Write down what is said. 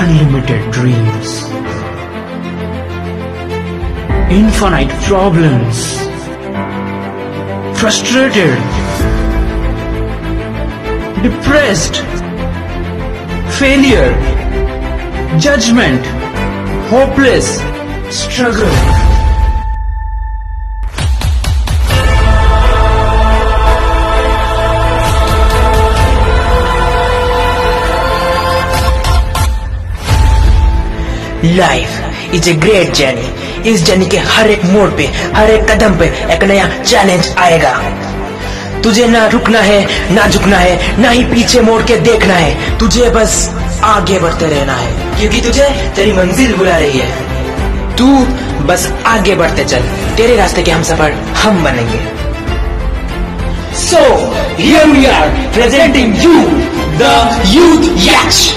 unlimited dreams, infinite problems, frustrated, depressed, failure, judgment, hopeless, struggle. Life is a great journey इस journey के हर एक मोड़ पे, हर एक कदम पे एक नया चैलेंज आएगा। तुझे ना रुकना है, ना झुकना है, ना ही पीछे मोड़ के देखना है। तुझे बस आगे बढ़ते रहना है, क्योंकि तुझे तेरी मंजिल बुला रही है। तू बस आगे बढ़ते चल। तेरे रास्ते के हम सफ़र हम बनेंगे। So here we are presenting you the youth Yaksh